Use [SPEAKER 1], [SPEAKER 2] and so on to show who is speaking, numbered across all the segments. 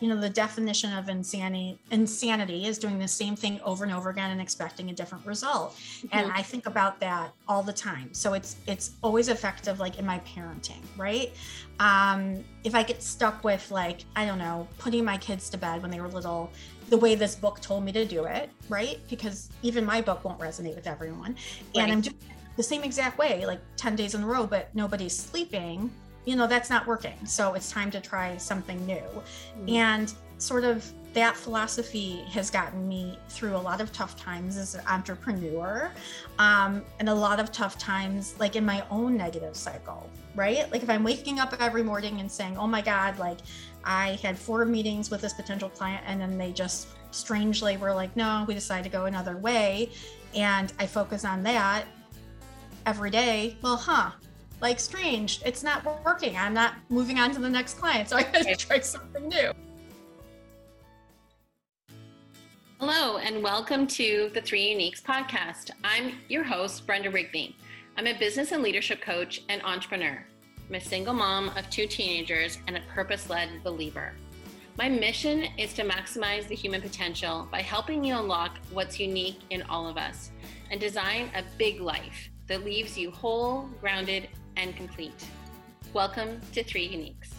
[SPEAKER 1] you know, the definition of insanity insanity is doing the same thing over and over again and expecting a different result. Mm-hmm. And I think about that all the time. So it's it's always effective like in my parenting, right? Um, if I get stuck with like, I don't know, putting my kids to bed when they were little, the way this book told me to do it, right? Because even my book won't resonate with everyone. Right. And I'm doing the same exact way, like 10 days in a row, but nobody's sleeping you know that's not working. So it's time to try something new. Mm-hmm. and sort of that philosophy has gotten me through a lot of tough times as an entrepreneur um, and a lot of tough times like in my own negative cycle right? Like if i'm waking up every morning and saying oh my god like i had four meetings with this potential client and then they just strangely were like no we decided to go another way and i focus on that every day well huh like strange it's not working i'm not moving on to the next client so i gotta try something new.
[SPEAKER 2] Hello and welcome to the three uniques podcast. I'm your host brenda rigby. I'm a business and leadership coach and entrepreneur. I'm a single mom of two teenagers and a purpose-led believer. My mission is to maximize the human potential by helping you unlock what's unique in all of us and design a big life that leaves you whole, grounded, and complete. Welcome to Three Uniques.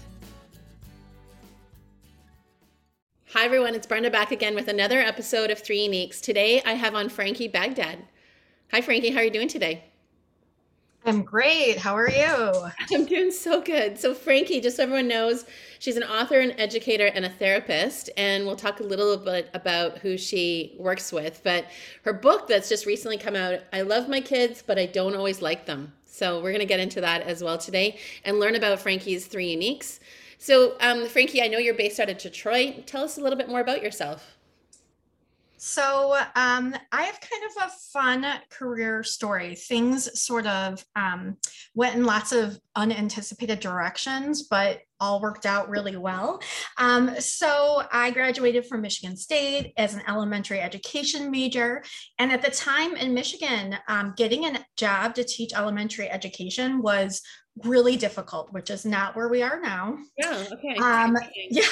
[SPEAKER 2] Hi, everyone. It's Brenda back again with another episode of Three Uniques. Today, I have on Franki Bagdade. Hi, Franki. How are you doing today?
[SPEAKER 1] I'm great. How are you?
[SPEAKER 2] I'm doing so good. So, Franki, just so everyone knows, she's an author, an educator, and a therapist. And we'll talk a little bit about who she works with. But her book that's just recently come out, I Love My Kids, but I Don't Always Like Them. So we're going to get into that as well today and learn about Franki's three uniques. So, um, Franki, I know you're based out of Detroit. Tell us a little bit more about yourself.
[SPEAKER 1] So um, I have kind of a fun career story. Things sort of um, went in lots of unanticipated directions, but all worked out really well. Um, so I graduated from Michigan State as an elementary education major. And at the time in Michigan, um, getting a job to teach elementary education was really difficult, which is not where we are now.
[SPEAKER 2] Yeah. Okay.
[SPEAKER 1] Um, yeah.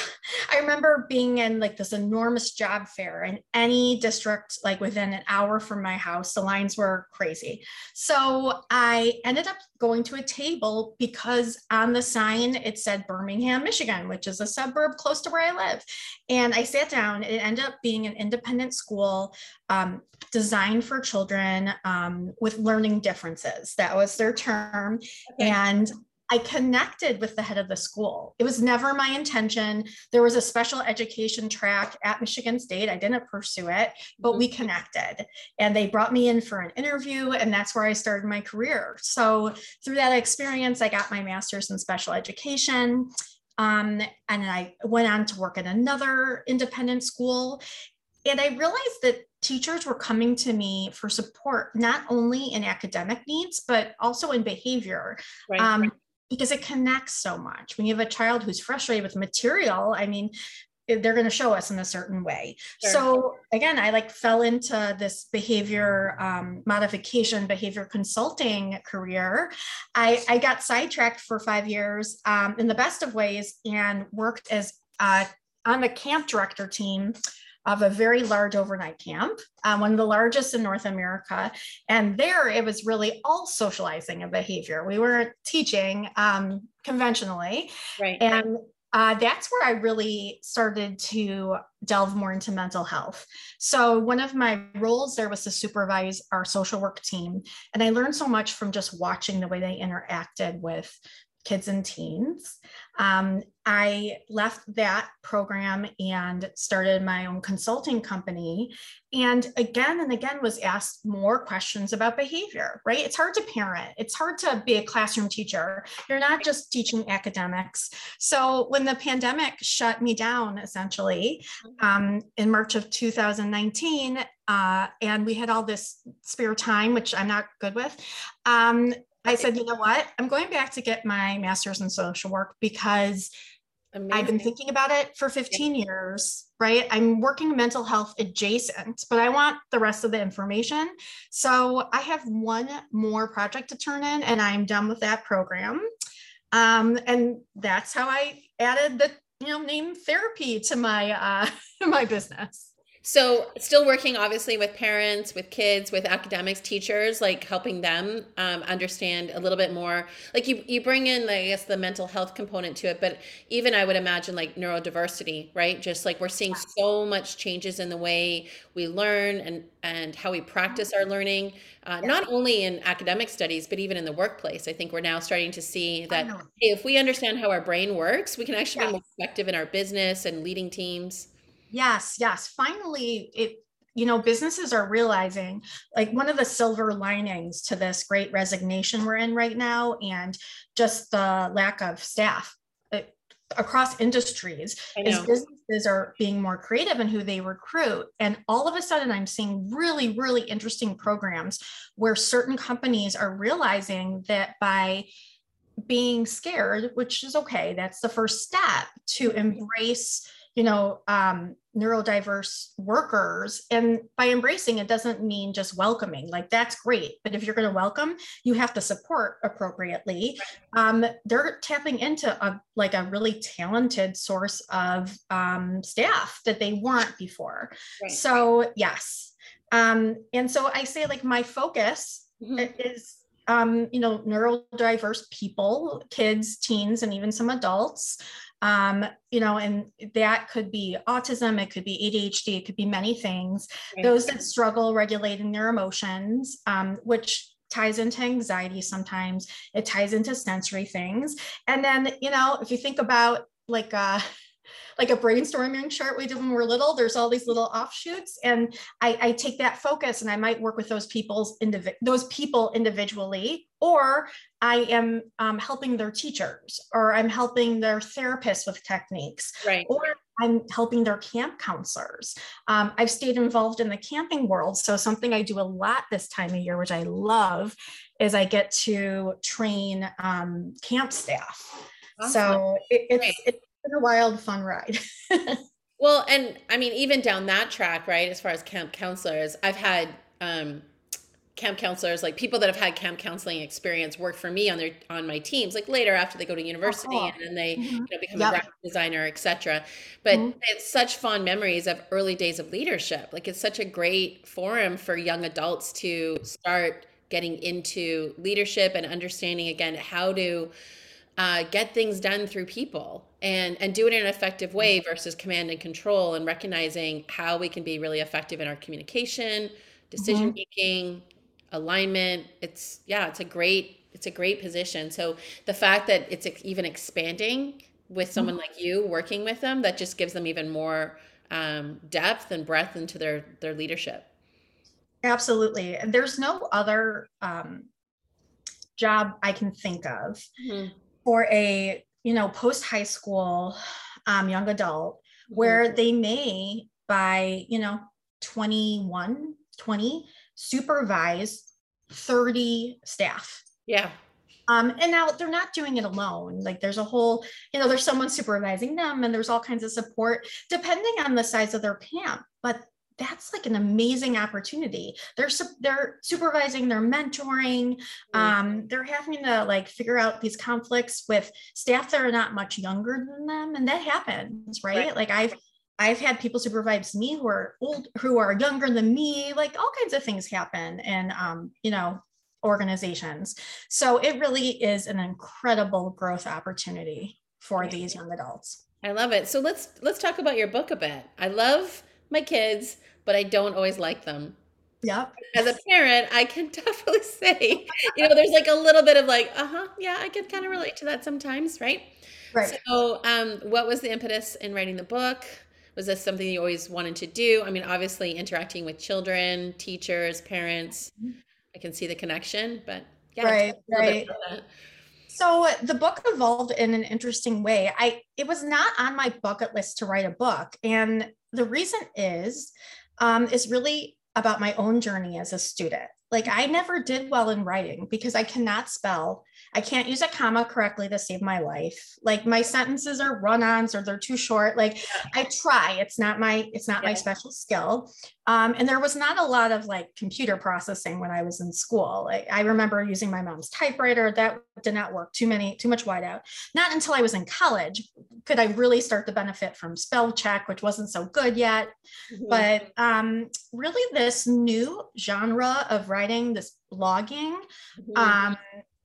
[SPEAKER 1] I remember being in like this enormous job fair in any district, like within an hour from my house. The lines were crazy. So I ended up going to a table because on the sign it said Birmingham, Michigan, which is a suburb close to where I live. And I sat down. It ended up being an independent school um, designed for children um, with learning differences. That was their term. Okay. And I connected with the head of the school. It was never my intention. There was a special education track at Michigan State. I didn't pursue it, but we mm-hmm. connected and they brought me in for an interview, and that's where I started my career. So, through that experience, I got my master's in special education. Um, and I went on to work at another independent school. And I realized that teachers were coming to me for support, not only in academic needs, but also in behavior. Right. Um, because it connects so much. When you have a child who's frustrated with material, I mean, they're going to show us in a certain way. Sure. So again, I like fell into this behavior um, modification, behavior consulting career. I, I got sidetracked for five years um, in the best of ways and worked as uh, on the camp director team of a very large overnight camp, um, one of the largest in North America. And there it was really all socializing and behavior. We weren't teaching um, conventionally. Right. And uh, that's where I really started to delve more into mental health. So, one of my roles there was to supervise our social work team. And I learned so much from just watching the way they interacted with kids and teens. Um, I left that program and started my own consulting company. And again and again was asked more questions about behavior, right? It's hard to parent, it's hard to be a classroom teacher. You're not just teaching academics. So when the pandemic shut me down, essentially, um, in March of 2019, uh, and we had all this spare time, which I'm not good with. Um, I said, you know what? I'm going back to get my master's in social work because Amazing. I've been thinking about it for 15 yeah. years, right? I'm working mental health adjacent, but I want the rest of the information. So I have one more project to turn in and I'm done with that program. Um, and that's how I added the you know name therapy to my uh my business
[SPEAKER 2] so still working obviously with parents with kids with academics teachers like helping them um, understand a little bit more. Like you you bring in i guess the mental health component to it but even i would imagine like neurodiversity right? Just like we're seeing so much changes in the way we learn and and how we practice our learning uh, not only in academic studies but even in the workplace. I think we're now starting to see that hey, if we understand how our brain works we can actually be more effective in our business and leading teams
[SPEAKER 1] Yes, yes. Finally, it you know businesses are realizing like one of the silver linings to this great resignation we're in right now and just the lack of staff uh, across industries is businesses are being more creative in who they recruit. And all of a sudden i'm seeing really really interesting programs where certain companies are realizing that by being scared which is okay that's the first step to embrace you know um, neurodiverse workers and by embracing it doesn't mean just welcoming like that's great but if you're going to welcome you have to support appropriately. Um, they're tapping into a like a really talented source of um, staff that they weren't before. Right. so yes. Um, and so i say like my focus mm-hmm. is um, you know neurodiverse people kids teens and even some adults um, you know, and that could be autism, it could be ADHD, it could be many things. Right. Those that struggle regulating their emotions, um, which ties into anxiety sometimes, it ties into sensory things. And then, you know, if you think about like, uh, like a brainstorming chart we did when we were little. There's all these little offshoots, and I, I take that focus and I might work with those people's indiv- those people individually, or I am um, helping their teachers, or I'm helping their therapists with techniques,
[SPEAKER 2] right.
[SPEAKER 1] or I'm helping their camp counselors. Um, I've stayed involved in the camping world. So, something I do a lot this time of year, which I love, is I get to train um, camp staff. Awesome. So, it, it's, it's been a wild, fun ride.
[SPEAKER 2] well, and I mean, even down that track, right, as far as camp counselors, I've had um, camp counselors, like people that have had camp counseling experience, work for me on their on my teams, like later after they go to university oh, and then they mm-hmm. you know, become yep. a graphic designer, etc. But mm-hmm. it's such fond memories of early days of leadership. Like it's such a great forum for young adults to start getting into leadership and understanding again how to uh, get things done through people and and do it in an effective way versus command and control and recognizing how we can be really effective in our communication decision making mm-hmm. Alignment it's yeah it's a great it's a great position so the fact that it's even expanding with someone mm-hmm. like you working with them that just gives them even more um, depth and breadth into their their leadership
[SPEAKER 1] absolutely and there's no other um, job i can think of mm-hmm for a you know post high school um, young adult mm-hmm. where mm-hmm. they may by you know 21 20 supervise 30 staff
[SPEAKER 2] yeah
[SPEAKER 1] um, and now they're not doing it alone. Like there's a whole, you know, there's someone supervising them and there's all kinds of support depending on the size of their camp. But that's like an amazing opportunity. They're they're supervising, they're mentoring, um, they're having to like figure out these conflicts with staff that are not much younger than them, and that happens, right? right. Like I've I've had people supervise me who are old, who are younger than me. Like all kinds of things happen, and um, you know, organizations. So it really is an incredible growth opportunity for these young adults.
[SPEAKER 2] I love it. So let's let's talk about your book a bit. I love my kids but I don't always like them.
[SPEAKER 1] Yep.
[SPEAKER 2] As a parent, I can definitely say, you know, there's like a little bit of like, uh huh, yeah, I can kind of relate to that sometimes, right?
[SPEAKER 1] Right.
[SPEAKER 2] So, um, what was the impetus in writing the book? Was this something you always wanted to do? I mean, obviously, interacting with children, teachers, parents, mm-hmm. I can see the connection, but yeah.
[SPEAKER 1] Right, right. So the book evolved in an interesting way. I it was not on my bucket list to write a book, and the reason is um, is really about my own journey as a student. Like I never did well in writing because I cannot spell. I can't use a comma correctly to save my life. Like my sentences are run-ons or they're too short. Like I try. It's not my it's not yeah. my special skill. Um, and there was not a lot of like computer processing when I was in school. Like, I remember using my mom's typewriter. That did not work. Too many, too much whiteout. Not until I was in college could I really start to benefit from spell check, which wasn't so good yet. Mm-hmm. But um, really, this new genre of writing, this blogging, mm-hmm. um,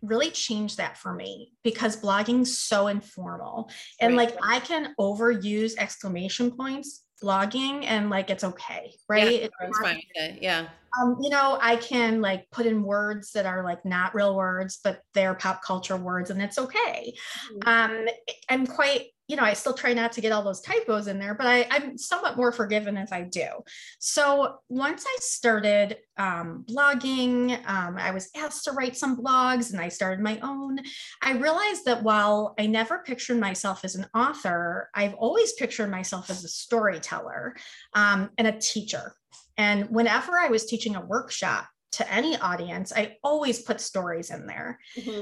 [SPEAKER 1] really changed that for me because blogging's so informal and right. like I can overuse exclamation points blogging and like it's okay, right? Yeah,
[SPEAKER 2] it's fine. Yeah.
[SPEAKER 1] Um, you know, I can like put in words that are like not real words, but they're pop culture words, and it's okay. Mm-hmm. Um, I'm quite you know, I still try not to get all those typos in there, but I, am somewhat more forgiven if I do. So once I started um, blogging, um, I was asked to write some blogs and I started my own. I realized that while I never pictured myself as an author, I've always pictured myself as a storyteller um, and a teacher. And whenever I was teaching a workshop, to any audience, I always put stories in there. Mm-hmm.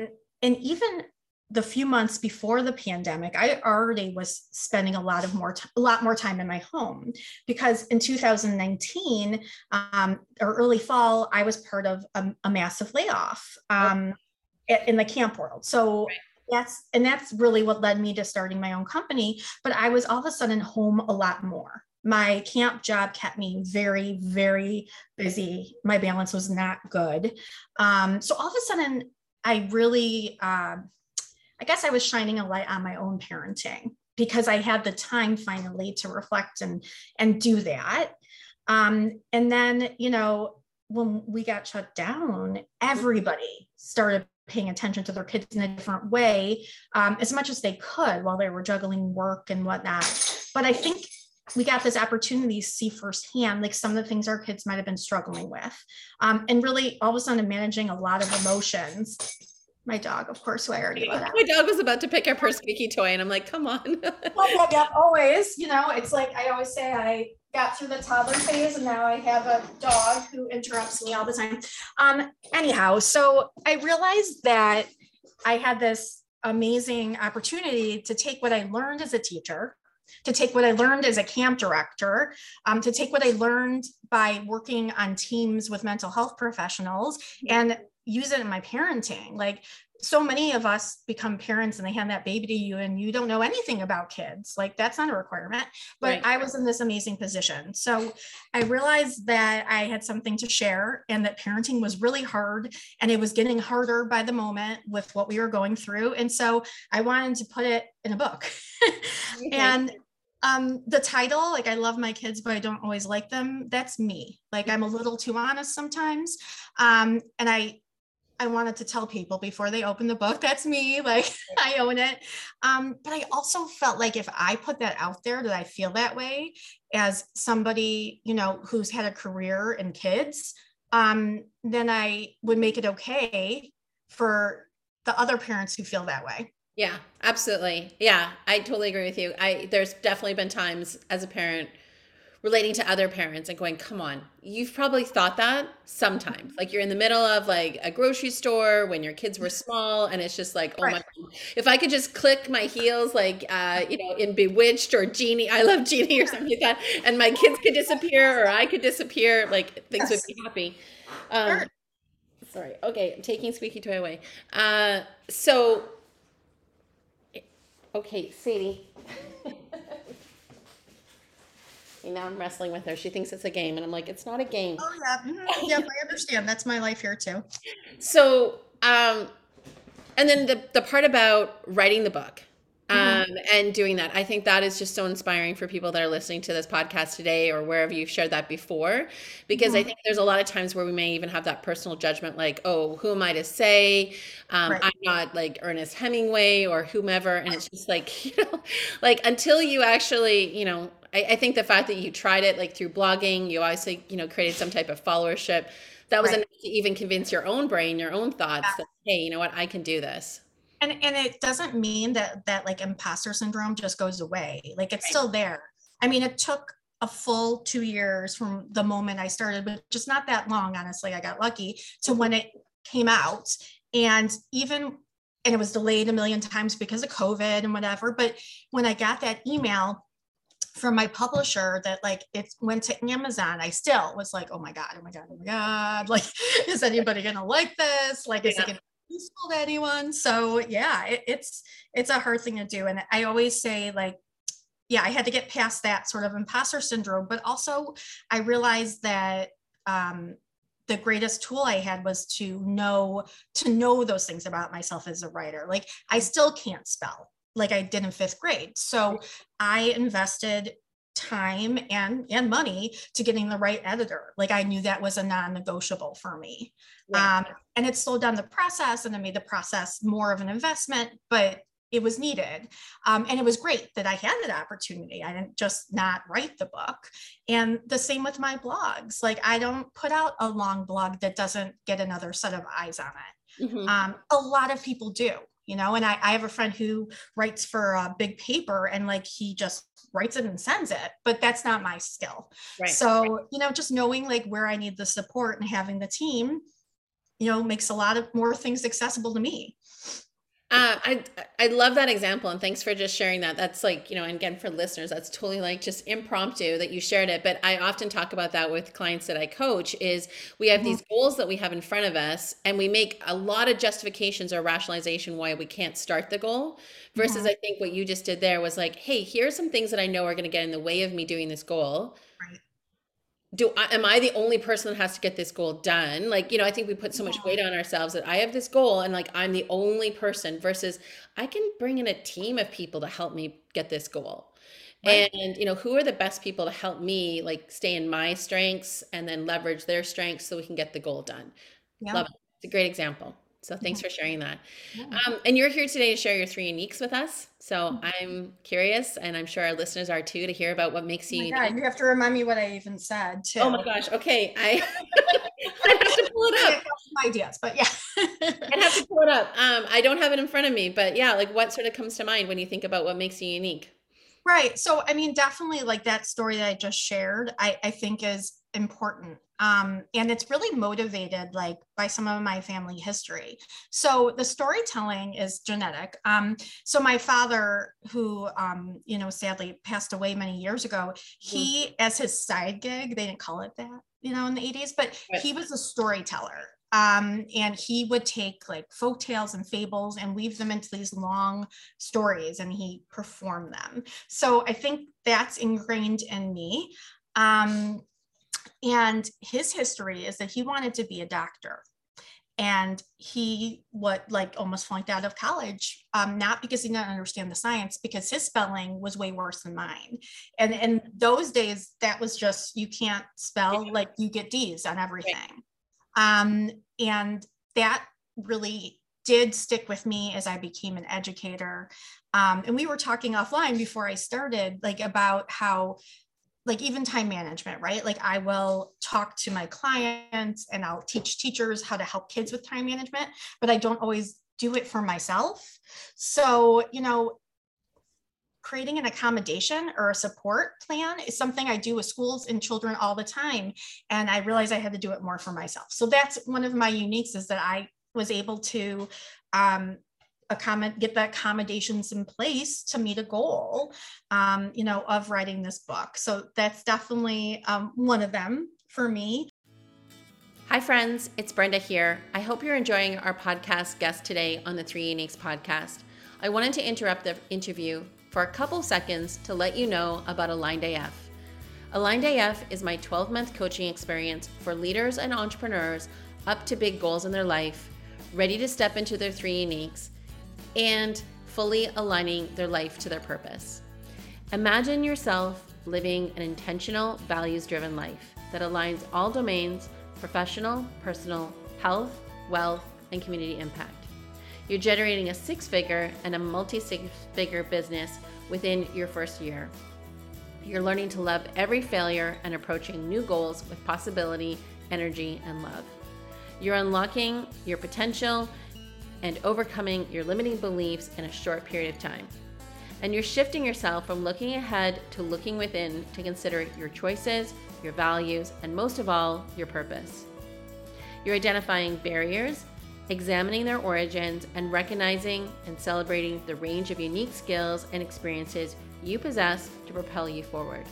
[SPEAKER 1] Um, and even the few months before the pandemic, I already was spending a lot of more t- a lot more time in my home because in 2019 um, or early fall, I was part of a, a massive layoff um, in the camp world. So. Right. That's and that's really what led me to starting my own company. But I was all of a sudden home a lot more my camp job kept me very very busy my balance was not good um, so all of a sudden i really uh, I guess I was shining a light on my own parenting because I had the time finally to reflect and and do that. Um, and then, you know, when we got shut down, everybody started paying attention to their kids in a different way um, as much as they could while they were juggling work and whatnot. But I think we got this opportunity to see firsthand like some of the things our kids might have been struggling with um, and really all of a sudden managing a lot of emotions my dog, of course, who I already let out.
[SPEAKER 2] My dog was about to pick up her squeaky toy, and I'm like, come on.
[SPEAKER 1] oh, yeah, yeah, always. You know, it's like I always say I got through the toddler phase, and now I have a dog who interrupts me all the time. Um, anyhow, so I realized that I had this amazing opportunity to take what I learned as a teacher to take what I learned as a camp director, um, to take what I learned by working on teams with mental health professionals and use it in my parenting. Like so many of us become parents and they hand that baby to you and you don't know anything about kids. Like that's not a requirement. But right. I was in this amazing position. So I realized that I had something to share and that parenting was really hard and it was getting harder by the moment with what we were going through. And so I wanted to put it in a book. And um the title like i love my kids but i don't always like them that's me like i'm a little too honest sometimes um and i I wanted to tell people before they open the book, that's me, like I own it. Um, but I also felt like if I put that out there, that I feel that way as somebody, you know, who's had a career in kids, um, then I would make it okay for the other parents who feel that way.
[SPEAKER 2] Yeah, absolutely. Yeah, I totally agree with you. I there's definitely been times as a parent relating to other parents and going, come on, you've probably thought that sometimes. Like you're in the middle of like a grocery store when your kids were small, and it's just like, oh right. my God, if I could just click my heels, like, uh, you know, in Bewitched or Genie, I love Genie or something like that, and my kids could disappear or I could disappear, like things yes. would be happy. Um, sure. Sorry. Okay, I'm taking Squeaky Toy away. Uh, so, okay, Sadie. now I'm wrestling with her. She thinks it's a game, and I'm like, it's not a game.
[SPEAKER 1] Oh yeah, mm-hmm. yeah, I understand. That's my life here too.
[SPEAKER 2] So, um, and then the the part about writing the book. Mm-hmm. Um, and doing that. I think that is just so inspiring for people that are listening to this podcast today or wherever you've shared that before. Because mm-hmm. I think there's a lot of times where we may even have that personal judgment like, oh, who am I to say? Um, right. I'm not like Ernest Hemingway or whomever. And it's just like, you know, like until you actually, you know, I, I, think the fact that you tried it like through blogging, you obviously, you know, created some type of followership. That was right. enough to even convince your own brain, your own thoughts yeah. that, hey, you know what, I can do this.
[SPEAKER 1] And and it doesn't mean that that like imposter syndrome just goes away. Like it's right. still there. I mean, it took a full two years from the moment I started, but just not that long, honestly. I got lucky to when it came out. And even and it was delayed a million times because of COVID and whatever. But when I got that email, from my publisher that like it went to Amazon, I still was like, oh my God, oh my God, oh my God. Like, is anybody gonna like this? Like, is yeah. it gonna useful to anyone? So yeah, it, it's it's a hard thing to do. And I always say, like, yeah, I had to get past that sort of imposter syndrome, but also I realized that um, the greatest tool I had was to know to know those things about myself as a writer. Like I still can't spell like I did in fifth grade. So I invested time and and money to getting the right editor. Like I knew that was a non-negotiable for me. Yeah. Um, and it slowed down the process and it made the process more of an investment, but it was needed. Um, and it was great that I had that opportunity. I didn't just not write the book. And the same with my blogs. Like I don't put out a long blog that doesn't get another set of eyes on it. Mm-hmm. Um, a lot of people do, you know, and I, I have a friend who writes for a big paper and like he just writes it and sends it, but that's not my skill. Right. So, you know, just knowing like where I need the support and having the team, you know, makes a lot of more things accessible to me.
[SPEAKER 2] Uh, I I love that example, and thanks for just sharing that. That's like you know, and again for listeners, that's totally like just impromptu that you shared it. But I often talk about that with clients that I coach. Is we have mm-hmm. these goals that we have in front of us, and we make a lot of justifications or rationalization why we can't start the goal. Versus, mm-hmm. I think what you just did there was like, hey, here's some things that I know are going to get in the way of me doing this goal do I, am I the only person that has to get this goal done? Like, you know, I think we put so much weight on ourselves that I have this goal and like I'm the only person versus I can bring in a team of people to help me get this goal. Right. And you know, who are the best people to help me like stay in my strengths and then leverage their strengths so we can get the goal done. Yeah. Love it. It's a great example. So thanks for sharing that. Um, and you're here today to share your three uniques with us. So mm-hmm. I'm curious, and I'm sure our listeners are too, to hear about what makes you.
[SPEAKER 1] Oh you have to remind me what I even said too.
[SPEAKER 2] Oh my gosh. Okay, I, I have to pull it up.
[SPEAKER 1] Ideas, but yeah,
[SPEAKER 2] I have to pull it up. Um, I don't have it in front of me, but yeah, like what sort of comes to mind when you think about what makes you unique?
[SPEAKER 1] Right. So I mean, definitely like that story that I just shared. I I think is important um, and it's really motivated like by some of my family history. So the storytelling is genetic. Um, so my father who um, you know sadly passed away many years ago he mm. as his side gig they didn't call it that you know in the 80s but right. he was a storyteller. Um, and he would take like folk tales and fables and weave them into these long stories and he performed them. So i think that's ingrained in me. Um, and his history is that he wanted to be a doctor. And he what like almost flunked out of college, um, not because he didn't understand the science, because his spelling was way worse than mine. And in those days, that was just you can't spell like you get D's on everything. Um, and that really did stick with me as I became an educator. Um, and we were talking offline before I started, like about how like even time management, right? Like I will talk to my clients and I'll teach teachers how to help kids with time management, but I don't always do it for myself. So, you know, creating an accommodation or a support plan is something I do with schools and children all the time. And I realized I had to do it more for myself. So that's one of my uniques is that I was able to um, accommodate get the accommodations in place to meet a goal um, you know of writing this book. So that's definitely um, one of them for me.
[SPEAKER 2] Hi friends. It's brenda here. I hope you're enjoying our podcast guest today on the three uniques podcast. I wanted to interrupt the interview for a couple seconds to let you know about aligned af aligned af is my 12 month coaching experience for leaders and entrepreneurs up to big goals in their life ready to step into their three uniques and fully aligning their life to their purpose. Imagine yourself living an intentional, values driven life that aligns all domains professional, personal, health, wealth, and community impact. You're generating a six figure and a multi six figure business within your first year. You're learning to love every failure and approaching new goals with possibility, energy, and love. You're unlocking your potential and overcoming your limiting beliefs in a short period of time. And you're shifting yourself from looking ahead to looking within to consider your choices, your values, and most of all, your purpose. You're identifying barriers, examining their origins, and recognizing and celebrating the range of unique skills and experiences you possess to propel you forward.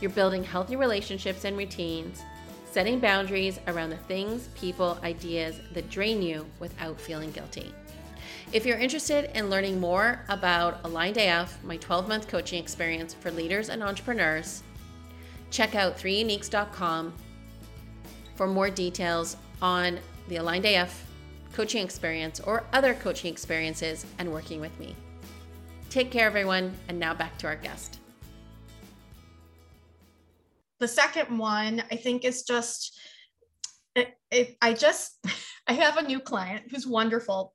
[SPEAKER 2] You're building healthy relationships and routines, setting boundaries around the things, people, ideas that drain you without feeling guilty. If you're interested in learning more about Aligned AF, my 12 month coaching experience for leaders and entrepreneurs, check out 3uniques.com for more details on the Aligned AF coaching experience or other coaching experiences and working with me. Take care, everyone, and now back to our guest.
[SPEAKER 1] The second one, I think, is just It. I just I have a new client who's wonderful.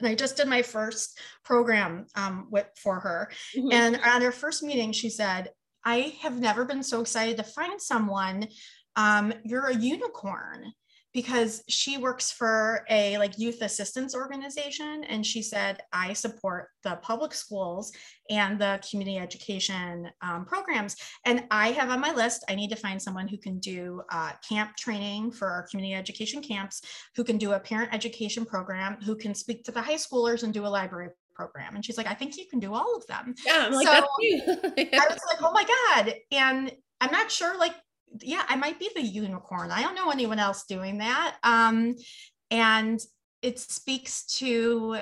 [SPEAKER 1] And I just did my first program um, with, for her. Mm-hmm. And at our first meeting, she said, I have never been so excited to find someone. Um, you're a unicorn because she works for a like youth assistance organization and she said i support the public schools and the community education um, programs and i have on my list i need to find someone who can do uh, camp training for our community education camps who can do a parent education program who can speak to the high schoolers and do a library program. And she's like i think you can do all of them.
[SPEAKER 2] Yeah I'm like, so
[SPEAKER 1] yeah. i was like oh my god. And i'm not sure like yeah, I might be the unicorn. I don't know anyone else doing that. Um, and it speaks to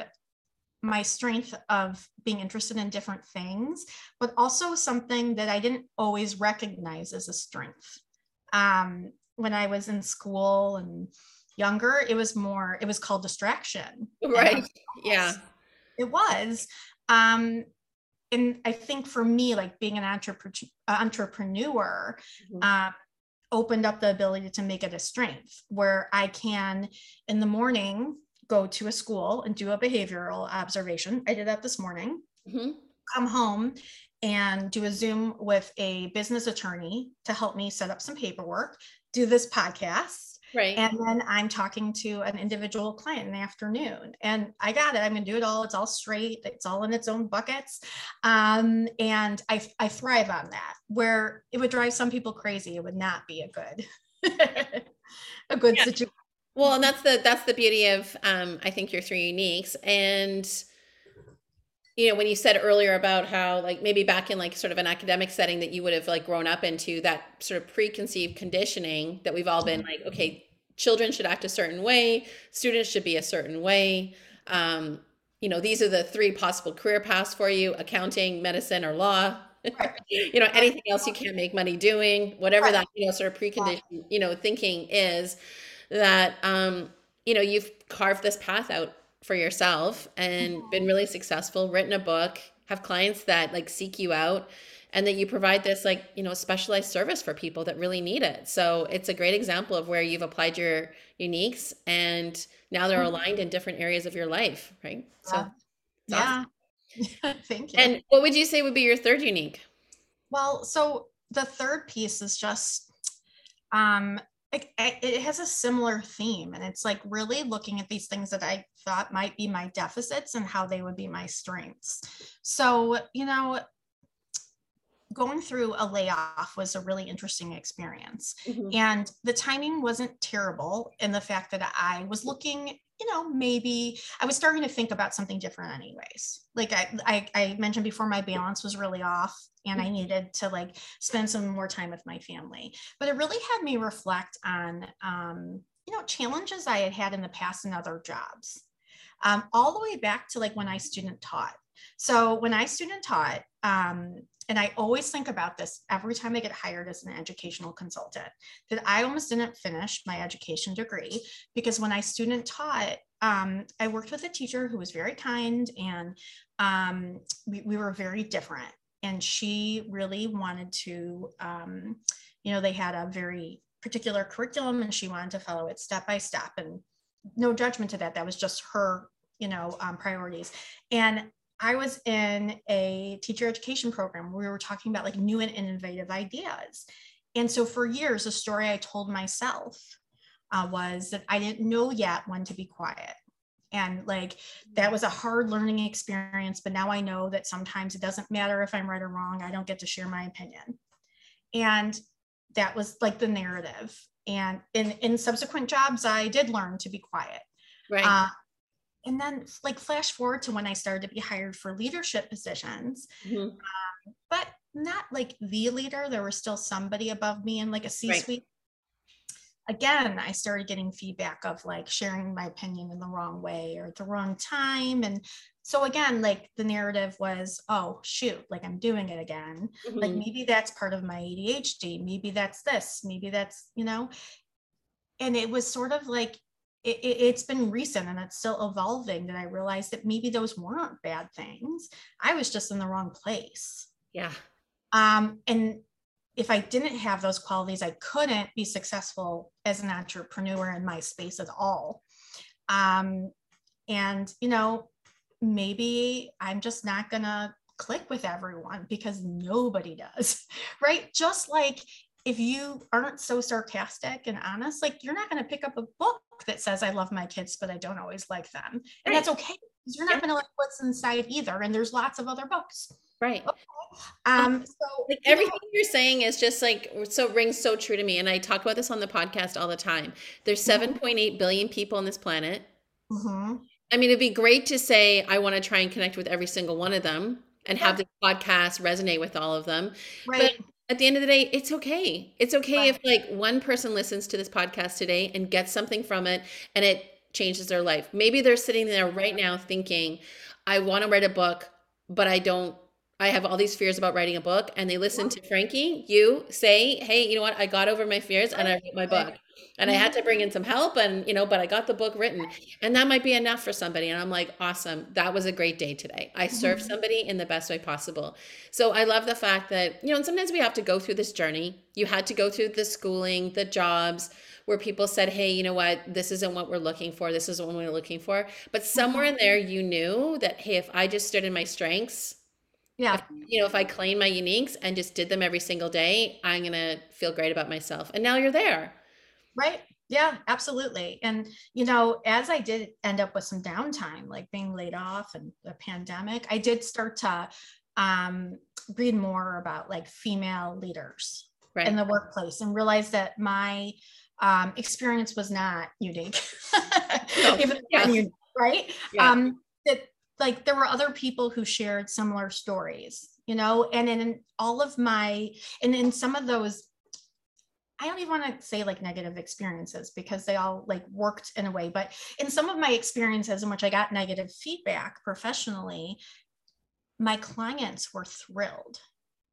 [SPEAKER 1] my strength of being interested in different things, but also something that I didn't always recognize as a strength. Um, when I was in school and younger, it was more, it was called distraction.
[SPEAKER 2] Right. Yeah.
[SPEAKER 1] It was. Um, and I think for me, like being an entrepreneur, entrepreneur mm-hmm. um, opened up the ability to make it a strength where I can in the morning go to a school and do a behavioral observation. I did that this morning. Mm-hmm. Come home and do a Zoom with a business attorney to help me set up some paperwork, do this podcast,
[SPEAKER 2] Right.
[SPEAKER 1] And then I'm talking to an individual client in the afternoon. And I got it. I'm going to do it all. It's all straight. It's all in its own buckets. Um, and I, I thrive on that. Where it would drive some people crazy, it would not be a good, a good yeah. situation.
[SPEAKER 2] Well, and that's the that's the beauty of um, I think your three uniques. And you know when you said earlier about how like maybe back in like sort of an academic setting that you would have like grown up into that sort of preconceived conditioning that we've all been like okay children should act a certain way students should be a certain way. Um, you know these are the three possible career paths for you accounting medicine or law. You know anything else you can't make money doing whatever that you know sort of preconditioned you know thinking is that um you know you've carved this path out for yourself and been really successful, written a book, have clients that like seek you out and that you provide this like, you know, specialized service for people that really need it. So it's a great example of where you've applied your uniques and now they're mm-hmm. aligned in different areas of your life, right?
[SPEAKER 1] So yeah. Awesome. Thank you.
[SPEAKER 2] And what would you say would be your third unique?
[SPEAKER 1] Well, so the third piece is just um it, it has a similar theme and it's like really looking at these things that i thought might be my deficits and how they would be my strengths. So you know going through a layoff was a really interesting experience mm-hmm. and the timing wasn't terrible in the fact that i was looking you know, maybe I was starting to think about something different anyways. Like I, I, I mentioned before, my balance was really off and I mm-hmm. needed to like spend some more time with my family. But it really had me reflect on, um, you know, challenges I had had in the past in other jobs, um, all the way back to like when I student taught. So when I student taught, um, and I always think about this every time I get hired as an educational consultant, that I almost didn't finish my education degree because when I student taught, um, I worked with a teacher who was very kind and um, we, we, were very different. And she really wanted to, um, you know, they had a very particular curriculum and she wanted to follow it step by step. And no judgment to that. That was just her, you know, um, priorities. And I was in a teacher education program where we were talking about like new and innovative ideas. And so for years, the story I told myself uh, was that I didn't know yet when to be quiet. And like that was a hard learning experience, but now I know that sometimes it doesn't matter if I'm right or wrong, I don't get to share my opinion. And that was like the narrative. And in, in subsequent jobs, I did learn to be quiet.
[SPEAKER 2] Right. Uh,
[SPEAKER 1] and then like flash forward to when I started to be hired for leadership positions. Mm-hmm. Um, but not like the leader. There was still somebody above me in like a C suite. Right. Again, I started getting feedback of like sharing my opinion in the wrong way or at the wrong time. And so again, like the narrative was, oh shoot, like I'm doing it again. Mm-hmm. Like maybe that's part of my ADHD. Maybe that's this. Maybe that's, you know, and it was sort of like it, has been recent and it's still evolving that I realized that maybe those weren't bad things. I was just in the wrong place.
[SPEAKER 2] Yeah.
[SPEAKER 1] Um, and if I didn't have those qualities, I couldn't be successful as an entrepreneur in my space at all. Um, and, you know, maybe I'm just not going to click with everyone because nobody does, right? Just like if you aren't so sarcastic and honest, like you're not going to pick up a book that says, I love my kids, but I don't always like them. And right. that's okay because you're not yeah. going to like what's inside either. And there's lots of other books.
[SPEAKER 2] Right. Okay. Um, so like everything you are saying is just like so rings so true to me. And I talk about this on the podcast all the time. There's mm-hmm. 7.8 billion people on this planet. Mm-hmm. I mean, it'd be great to say, I want to try and connect with every single one of them and yeah. have this podcast resonate with all of them. Right. But at the end of the day, it's okay. It's okay if like one person listens to this podcast today and gets something from it and it changes their life. Maybe they're sitting there right now thinking, I want to write a book, but I don't I have all these fears about writing a book, and they listen to Franki, you say, Hey, you know what? I got over my fears and I wrote my book. And I had to bring in some help, and you know, but I got the book written, and that might be enough for somebody. And I'm like, awesome, that was a great day today. I served mm-hmm. somebody in the best way possible. So I love the fact that, you know, and sometimes we have to go through this journey. You had to go through the schooling, the jobs, where people said, hey, you know what, this isn't what we're looking for, this isn't what we're looking for. But somewhere in there, you knew that, hey, if I just stood in my strengths,
[SPEAKER 1] yeah.
[SPEAKER 2] If, you know, if I claim my uniques and just did them every single day, I'm going to feel great about myself. And now you're there.
[SPEAKER 1] Right. Yeah, absolutely. And, you know, as I did end up with some downtime, like being laid off and the pandemic, I did start to um, read more about like female leaders right. in the workplace and realize that my um, experience was not unique, no. even yes. unique, right? Yeah. Um, that like there were other people who shared similar stories you know and in all of my and in some of those I don't even want to say like negative experiences because they all like worked in a way, but in some of my experiences in which I got negative feedback professionally, my clients were thrilled.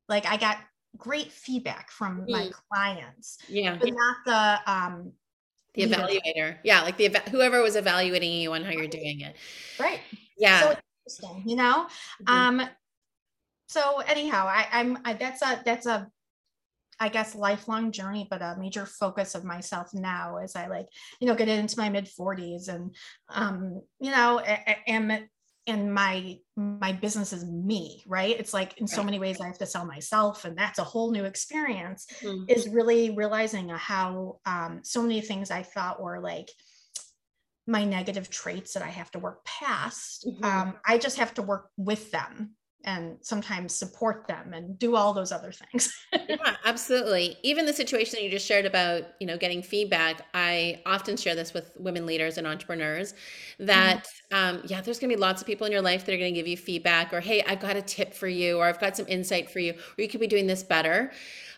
[SPEAKER 1] Like I got great feedback from mm. my clients,
[SPEAKER 2] yeah,
[SPEAKER 1] but not the um
[SPEAKER 2] the evaluator. Yeah, like the whoever was evaluating you on how you're doing it.
[SPEAKER 1] Right.
[SPEAKER 2] Yeah.
[SPEAKER 1] So you know? Mm-hmm. Um, so anyhow, I, I'm, I, that's a, that's a, I guess lifelong journey, but a major focus of myself now as I like, you know, get into my mid forties and, um, you know, am, and my my business is me right it's like in so many ways i have to sell myself and that's a whole new experience mm-hmm. is really realizing how um, so many things i thought were like my negative traits that I have to work past. Mm-hmm. Um, I just have to work with them and sometimes support them and do all those other things.
[SPEAKER 2] yeah, absolutely. Even the situation that you just shared about, you know, getting feedback, I often share this with women leaders and entrepreneurs that, mm-hmm. um, yeah, there's going to be lots of people in your life that are going to give you feedback or, hey, I've got a tip for you, or I've got some insight for you, or you could be doing this better.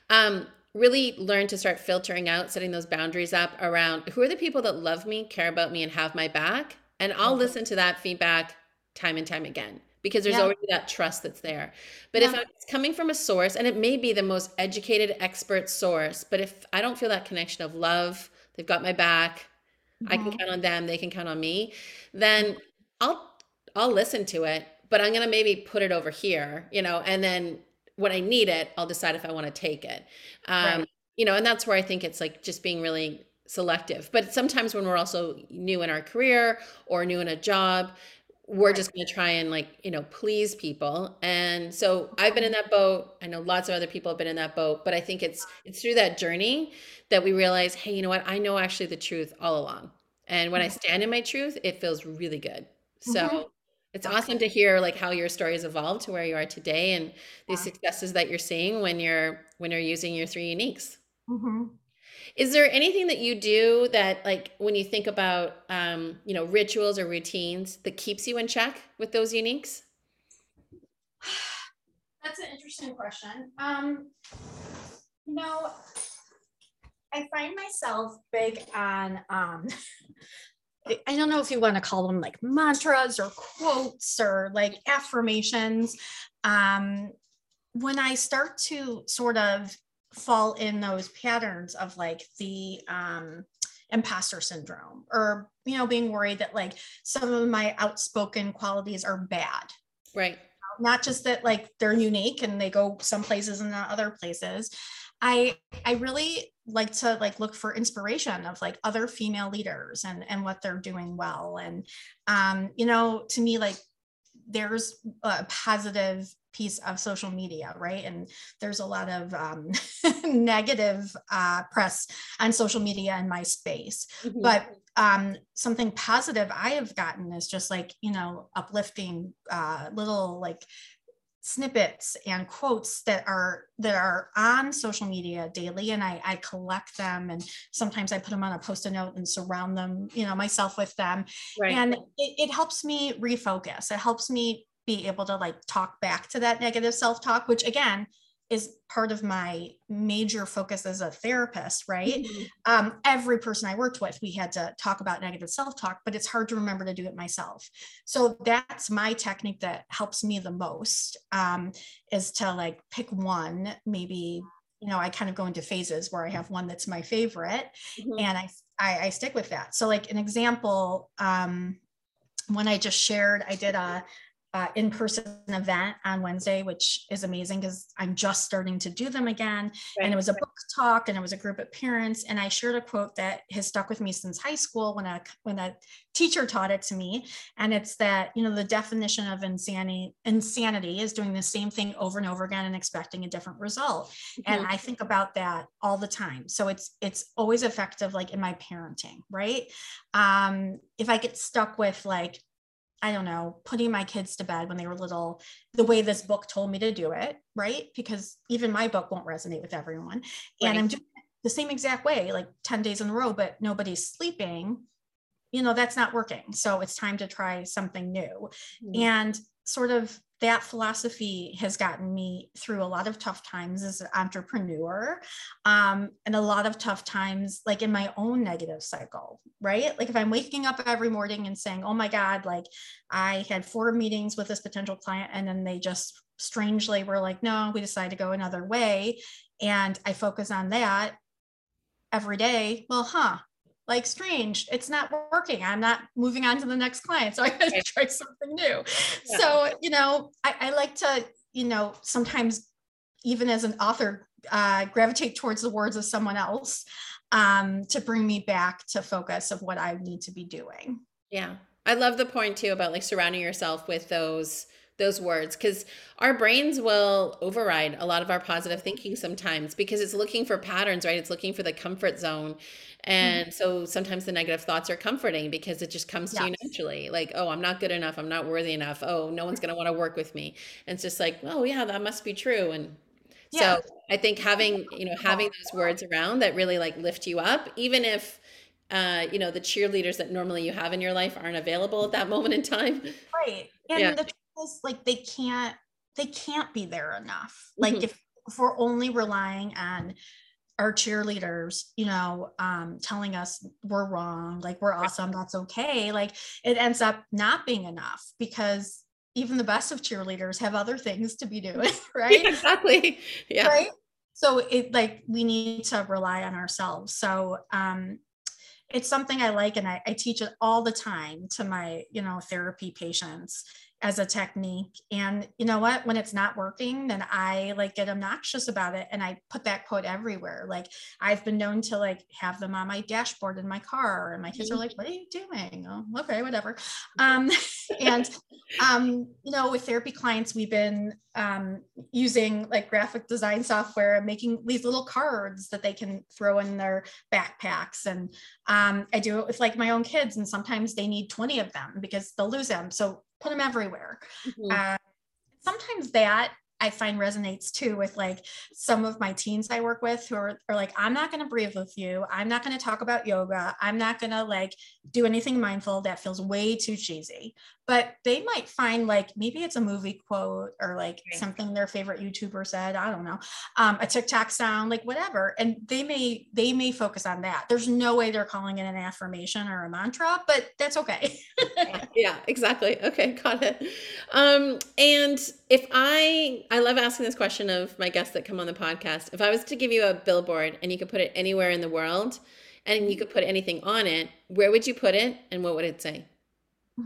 [SPEAKER 2] Um, really learn to start filtering out, setting those boundaries up around who are the people that love me, care about me, and have my back. And I'll mm-hmm. listen to that feedback time and time again because there's yeah. already that trust that's there. But yeah. if it's coming from a source, and it may be the most educated, expert source, but if I don't feel that connection of love, they've got my back, mm-hmm. I can mm-hmm. count on them, they can count on me, then I'll I'll listen to it, but I'm gonna maybe put it over here, you know, and then when I need it, I'll decide if I want to take it. Um, right. You know, and that's where I think it's like just being really selective. But sometimes when we're also new in our career or new in a job, we're just going to try and like you know please people. And so i've been in that boat. I know lots of other people have been in that boat. But i think it's it's through that journey that we realize hey you know what? I know actually the truth all along. And when i mm-hmm. stand in my truth it feels really good. So mm-hmm. it's awesome to hear like how your story has evolved to where you are today and the successes that you're seeing when you're when you're using your three uniques. Mm-hmm. Is there anything that you do that like when you think about um, you know rituals or routines that keeps you in check with those uniques
[SPEAKER 1] that's an interesting question. Um, you know, I find myself big on um I don't know if you want to call them like mantras or quotes or like affirmations. Um, when I start to sort of fall in those patterns of like the um, imposter syndrome or, you know, being worried that like some of my outspoken qualities are bad.
[SPEAKER 2] Right.
[SPEAKER 1] Not just that like they're unique and they go some places and not other places. I I really like to like look for inspiration of like other female leaders and and what they're doing well and um you know to me like there's a positive piece of social media right and there's a lot of um, negative uh, press on social media in my space mm-hmm. but um, something positive i have gotten is just like you know uplifting uh, little like snippets and quotes that are that are on social media daily and I, I collect them and sometimes I put them on a post-it note and surround them, you know, myself with them. Right. And it, it helps me refocus. It helps me be able to like talk back to that negative self-talk, which again is part of my major focus as a therapist, right? Mm-hmm. Um, every person I worked with, we had to talk about negative self talk, but it's hard to remember to do it myself. So that's my technique that helps me the most um, is to like pick one, maybe. You know, I kind of go into phases where I have one that's my favorite, mm-hmm. and I, I I stick with that. So, like an example, um, when I just shared, I did a uh, in-person event on Wednesday, which is amazing because I'm just starting to do them again. Right. And it was a book talk, and it was a group of parents. And I shared a quote that has stuck with me since high school when a when a teacher taught it to me. And it's that you know the definition of insanity insanity is doing the same thing over and over again and expecting a different result. Mm-hmm. And I think about that all the time. So it's it's always effective, like in my parenting, right? Um, if I get stuck with like I don't know, putting my kids to bed when they were little, the way this book told me to do it, right? Because even my book won't resonate with everyone. Right. And I'm doing it the same exact way, like 10 days in a row, but nobody's sleeping. You know, that's not working. So it's time to try something new. Mm-hmm. And sort of that philosophy has gotten me through a lot of tough times as an entrepreneur um, and a lot of tough times like in my own negative cycle right? Like if i'm waking up every morning and saying oh my god like i had four meetings with this potential client and then they just strangely were like no we decided to go another way and i focus on that every day well huh like strange it's not working. I'm not moving on to the next client. So i gotta right. try something new. Yeah. so you know I, I, like to you know sometimes even as an author uh, gravitate towards the words of someone else um, to bring me back to focus of what i need to be doing.
[SPEAKER 2] Yeah. I love the point too about like surrounding yourself with those those words because our brains will override a lot of our positive thinking sometimes because it's looking for patterns right? It's looking for the comfort zone. And mm-hmm. so sometimes the negative thoughts are comforting because it just comes to yes. you naturally like oh i'm not good enough. I'm not worthy enough. Oh no one's going to want to work with me. And it's just like oh yeah that must be true. And yeah. so i think having you know having those words around that really like lift you up even if uh, you know the cheerleaders that normally you have in your life aren't available at that moment in time.
[SPEAKER 1] Right. And yeah. the like they can't they can't be there enough like mm-hmm. if, if we're only relying on our cheerleaders, you know, um, telling us we're wrong, like we're awesome, that's okay. Like it ends up not being enough because even the best of cheerleaders have other things to be doing, right?
[SPEAKER 2] exactly. Yeah.
[SPEAKER 1] Right. So it like we need to rely on ourselves. So um it's something I like and I, I teach it all the time to my, you know, therapy patients as a technique. And you know what? When it's not working then i like get obnoxious about it and i put that quote everywhere. Like i've been known to like have them on my dashboard in my car and my kids are like what are you doing? Oh okay whatever. Um and um you know with therapy clients we've been um using like graphic design software and making these little cards that they can throw in their backpacks. And um i do it with like my own kids and sometimes they need 20 of them because they'll lose them. So put them everywhere. Mm-hmm. Uh, sometimes that I find resonates too with like some of my teens I work with who are, are like, I'm not going to breathe with you. I'm not going to talk about yoga. I'm not going to like do anything mindful. That feels way too cheesy. But they might find like maybe it's a movie quote or like right. something their favorite YouTuber said. I don't know, um, a TikTok sound, like whatever. And they may they may focus on that. There's no way they're calling it an affirmation or a mantra, but that's okay.
[SPEAKER 2] yeah, yeah, exactly. Okay, got it. Um, and if I I love asking this question of my guests that come on the podcast. If I was to give you a billboard and you could put it anywhere in the world and you could put anything on it, where would you put it and what would it say?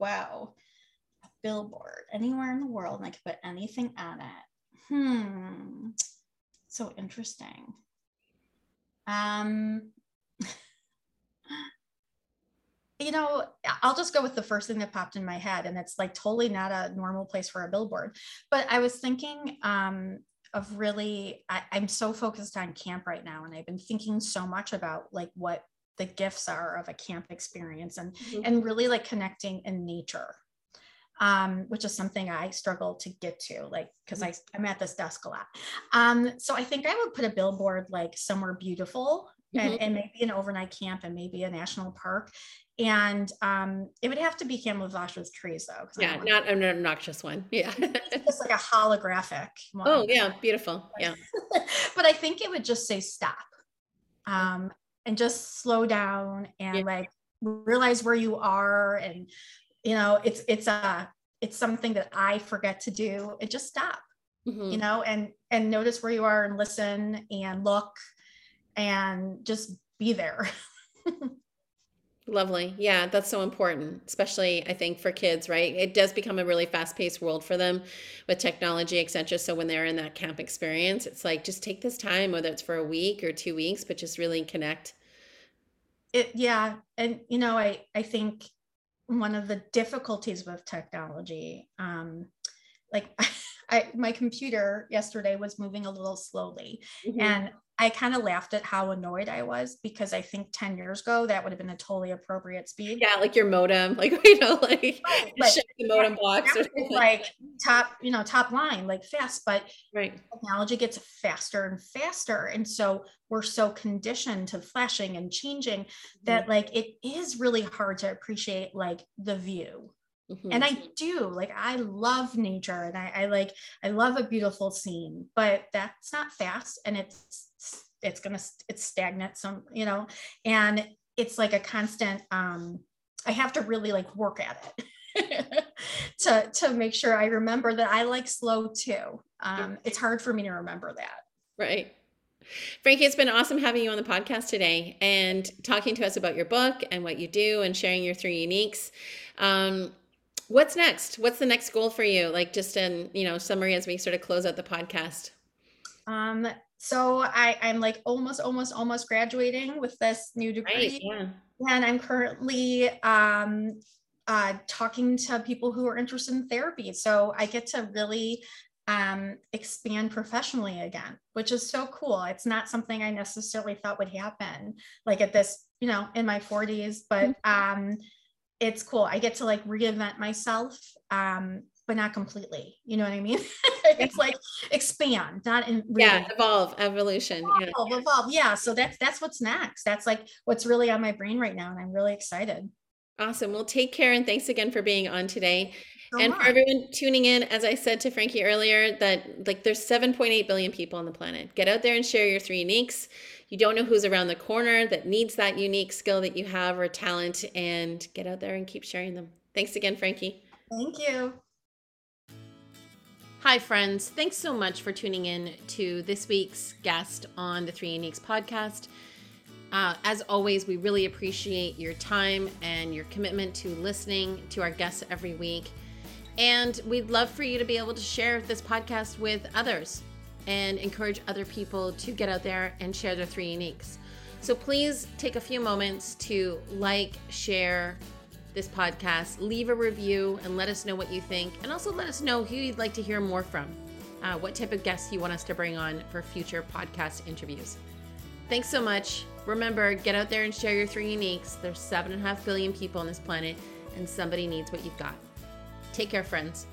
[SPEAKER 1] Wow. A billboard anywhere in the world and I could put anything on it. Hmm. So interesting. Um you know, I'll just go with the first thing that popped in my head, and it's like totally not a normal place for a billboard. But I was thinking um, of really, I, I'm so focused on camp right now, and I've been thinking so much about like what the gifts are of a camp experience and mm-hmm. and really like connecting in nature um, which is something I struggle to get to, like, because mm-hmm. I'm at this desk a lot. Um, so I think I would put a billboard like somewhere beautiful mm-hmm. and, and, maybe an overnight camp and maybe a national park and um, it would have to be camouflage with trees though.
[SPEAKER 2] Yeah, not an obnoxious one. Yeah,
[SPEAKER 1] just like a holographic.
[SPEAKER 2] One. Oh yeah, beautiful. Yeah,
[SPEAKER 1] but I think it would just say stop, um, and just slow down and yeah. like realize where you are, and you know it's it's a it's something that I forget to do. And just stop, mm-hmm. you know, and and notice where you are and listen and look, and just be there.
[SPEAKER 2] Lovely. Yeah, that's so important, especially I think for kids, right? It does become a really fast-paced world for them with technology, etc. So when they're in that camp experience, it's like just take this time, whether it's for a week or two weeks, but just really connect.
[SPEAKER 1] It yeah, and you know, I I think one of the difficulties with technology, um, like I my computer yesterday was moving a little slowly, mm-hmm. and I kind of laughed at how annoyed I was because I think 10 years ago that would have been a totally appropriate speed.
[SPEAKER 2] Yeah, like your modem, like you know, like right, the modem blocks or
[SPEAKER 1] like top, you know, top line, like fast, but
[SPEAKER 2] right.
[SPEAKER 1] technology gets faster and faster. And so we're so conditioned to flashing and changing mm-hmm. that like it is really hard to appreciate like the view. Mm-hmm. And I do like I love nature and I, I like I love a beautiful scene, but that's not fast and it's it's gonna it's stagnant some you know and it's like a constant um i have to really like work at it to to make sure i remember that i like slow too um it's hard for me to remember that
[SPEAKER 2] right Franki, it's been awesome having you on the podcast today and talking to us about your book and what you do and sharing your three uniques. Um, what's next? What's the next goal for you? Like just in, you know, summary as we sort of close out the podcast.
[SPEAKER 1] Um, so I, I'm like almost, almost, almost graduating with this new degree. Right, yeah. And I'm currently um, uh, talking to people who are interested in therapy. So I get to really um, expand professionally again, which is so cool. It's not something I necessarily thought would happen like at this, you know, in my 40s, but mm-hmm. um, it's cool. I get to like reinvent myself um, but not completely. You know what I mean? it's like expand, not in
[SPEAKER 2] really yeah, evolve, evolution,
[SPEAKER 1] evolve, yeah. evolve. Yeah. So that's that's what's next. That's like what's really on my brain right now, and I'm really excited.
[SPEAKER 2] Awesome. Well, take care and thanks again for being on today. So and much. for everyone tuning in, as I said to Franki earlier, that like there's 7.8 billion people on the planet. Get out there and share your three uniques. You don't know who's around the corner that needs that unique skill that you have or talent, and get out there and keep sharing them. Thanks again, Franki.
[SPEAKER 1] Thank you.
[SPEAKER 2] Hi, friends. Thanks so much for tuning in to this week's guest on the Three Uniques podcast. Uh, as always, we really appreciate your time and your commitment to listening to our guests every week. And we'd love for you to be able to share this podcast with others and encourage other people to get out there and share their three uniques. So please take a few moments to like, share, this podcast, leave a review and let us know what you think. And also let us know who you'd like to hear more from, uh, what type of guests you want us to bring on for future podcast interviews. Thanks so much. Remember, get out there and share your three uniques. There's seven and a half billion people on this planet, and somebody needs what you've got. Take care, friends.